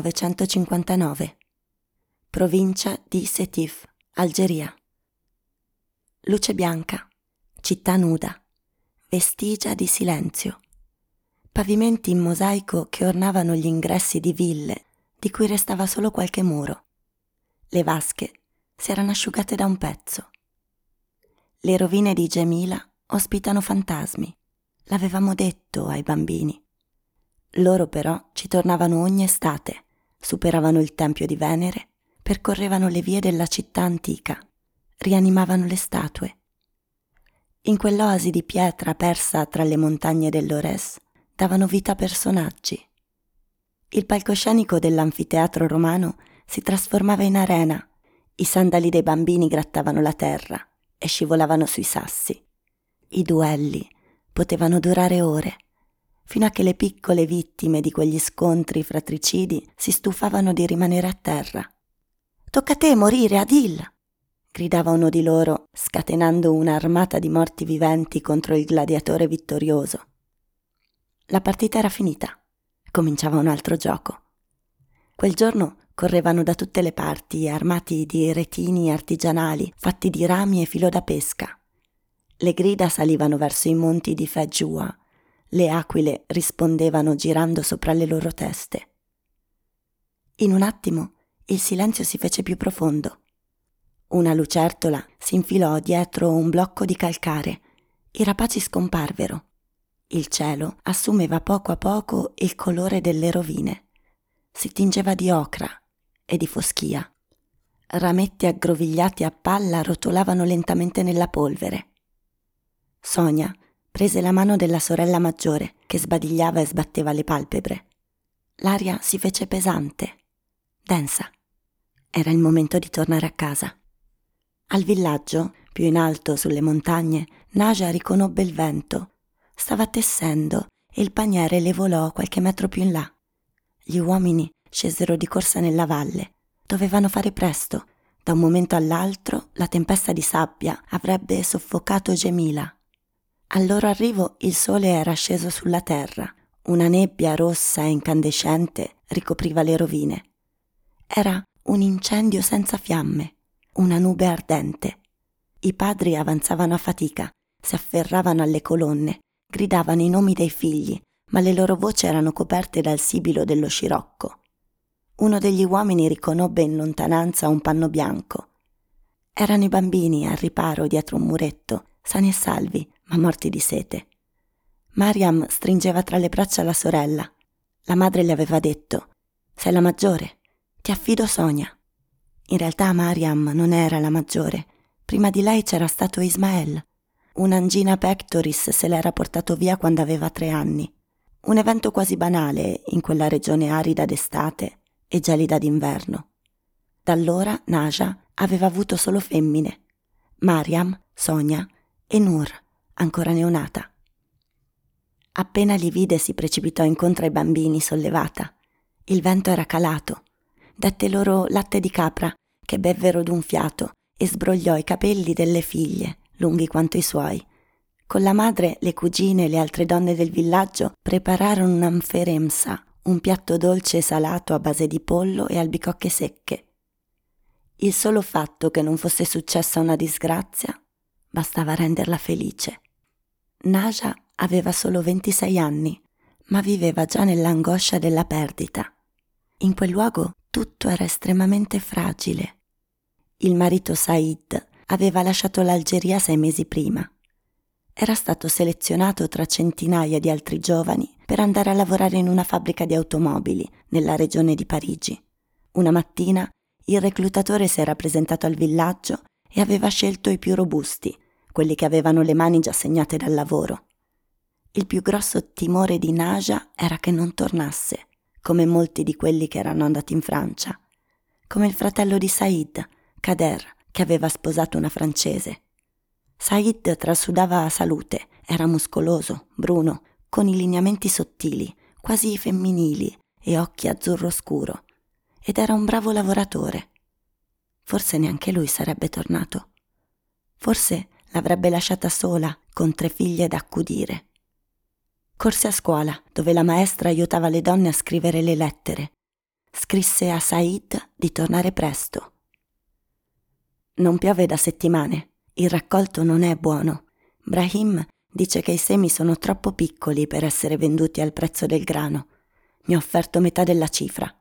1959. Provincia di Sétif, Algeria. Luce bianca, città nuda, vestigia di silenzio, pavimenti in mosaico che ornavano gli ingressi di ville di cui restava solo qualche muro. Le vasche si erano asciugate da un pezzo. Le rovine di Gemila ospitano fantasmi, l'avevamo detto ai bambini. Loro però ci tornavano ogni estate, superavano il tempio di Venere, percorrevano le vie della città antica, rianimavano le statue. In quell'oasi di pietra persa tra le montagne dell'Ores davano vita a personaggi. Il palcoscenico dell'anfiteatro romano si trasformava in arena, i sandali dei bambini grattavano la terra e scivolavano sui sassi. I duelli potevano durare ore fino a che le piccole vittime di quegli scontri fratricidi si stufavano di rimanere a terra. Tocca a te morire, Adil! gridava uno di loro, scatenando un'armata di morti viventi contro il gladiatore vittorioso. La partita era finita. Cominciava un altro gioco. Quel giorno correvano da tutte le parti, armati di retini artigianali, fatti di rami e filo da pesca. Le grida salivano verso i monti di Fejua, le aquile rispondevano girando sopra le loro teste. In un attimo il silenzio si fece più profondo. Una lucertola si infilò dietro un blocco di calcare. I rapaci scomparvero. Il cielo assumeva poco a poco il colore delle rovine. Si tingeva di ocra e di foschia. Rametti aggrovigliati a palla rotolavano lentamente nella polvere. Sonia prese la mano della sorella maggiore, che sbadigliava e sbatteva le palpebre. L'aria si fece pesante, densa. Era il momento di tornare a casa. Al villaggio, più in alto sulle montagne, Naja riconobbe il vento. Stava tessendo e il paniere le volò qualche metro più in là. Gli uomini scesero di corsa nella valle. Dovevano fare presto. Da un momento all'altro la tempesta di sabbia avrebbe soffocato Gemila al loro arrivo il sole era sceso sulla terra, una nebbia rossa e incandescente ricopriva le rovine. Era un incendio senza fiamme, una nube ardente. I padri avanzavano a fatica, si afferravano alle colonne, gridavano i nomi dei figli, ma le loro voci erano coperte dal sibilo dello scirocco. Uno degli uomini riconobbe in lontananza un panno bianco. Erano i bambini al riparo dietro un muretto, sani e salvi, ma morti di sete. Mariam stringeva tra le braccia la sorella. La madre le aveva detto: Sei la maggiore, ti affido Sonia. In realtà Mariam non era la maggiore. Prima di lei c'era stato Ismael. Un'angina pectoris se l'era portato via quando aveva tre anni. Un evento quasi banale in quella regione arida d'estate e gelida d'inverno. Da allora Naja aveva avuto solo femmine. Mariam, Sonia e Nur, ancora neonata. Appena li vide si precipitò incontro ai bambini sollevata. Il vento era calato. Dette loro latte di capra, che bevvero d'un fiato, e sbrogliò i capelli delle figlie, lunghi quanto i suoi. Con la madre, le cugine e le altre donne del villaggio prepararono un'amferemsa, un piatto dolce e salato a base di pollo e albicocche secche. Il solo fatto che non fosse successa una disgrazia bastava renderla felice. Naja aveva solo 26 anni, ma viveva già nell'angoscia della perdita. In quel luogo tutto era estremamente fragile. Il marito Said aveva lasciato l'Algeria sei mesi prima. Era stato selezionato tra centinaia di altri giovani per andare a lavorare in una fabbrica di automobili nella regione di Parigi. Una mattina il reclutatore si era presentato al villaggio e aveva scelto i più robusti, quelli che avevano le mani già segnate dal lavoro. Il più grosso timore di Naja era che non tornasse, come molti di quelli che erano andati in Francia, come il fratello di Said, Kader, che aveva sposato una francese. Said trasudava a salute, era muscoloso, bruno, con i lineamenti sottili, quasi femminili e occhi azzurro scuro, ed era un bravo lavoratore. Forse neanche lui sarebbe tornato. Forse l'avrebbe lasciata sola, con tre figlie da accudire. Corse a scuola, dove la maestra aiutava le donne a scrivere le lettere. scrisse a Said di tornare presto. Non piove da settimane, il raccolto non è buono. Brahim dice che i semi sono troppo piccoli per essere venduti al prezzo del grano. Mi ha offerto metà della cifra.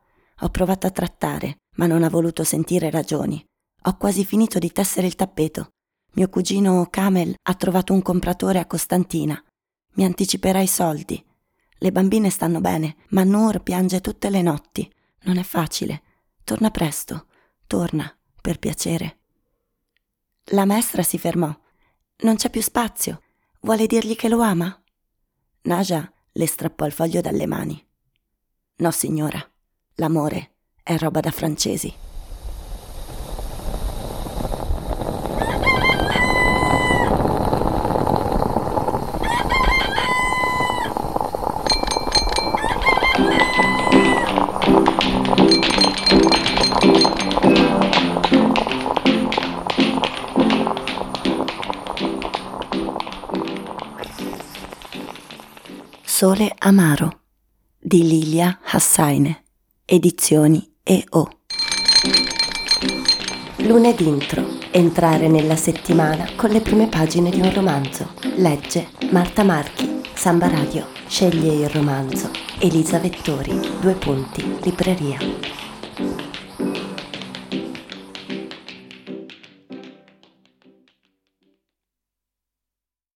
Ho provato a trattare, ma non ha voluto sentire ragioni. Ho quasi finito di tessere il tappeto. Mio cugino Kamel ha trovato un compratore a Costantina. Mi anticiperà i soldi. Le bambine stanno bene, ma Nur piange tutte le notti. Non è facile. Torna presto. Torna, per piacere. La maestra si fermò. Non c'è più spazio. Vuole dirgli che lo ama? Naja le strappò il foglio dalle mani. No, signora. L'amore è roba da francesi. Sole Amaro di Lilia Hassaine, edizioni EO. Lunedì intro. Entrare nella settimana con le prime pagine di un romanzo. Legge Marta Marchi, Samba Radio. Sceglie il romanzo. Elisa Vettori, due punti, libreria.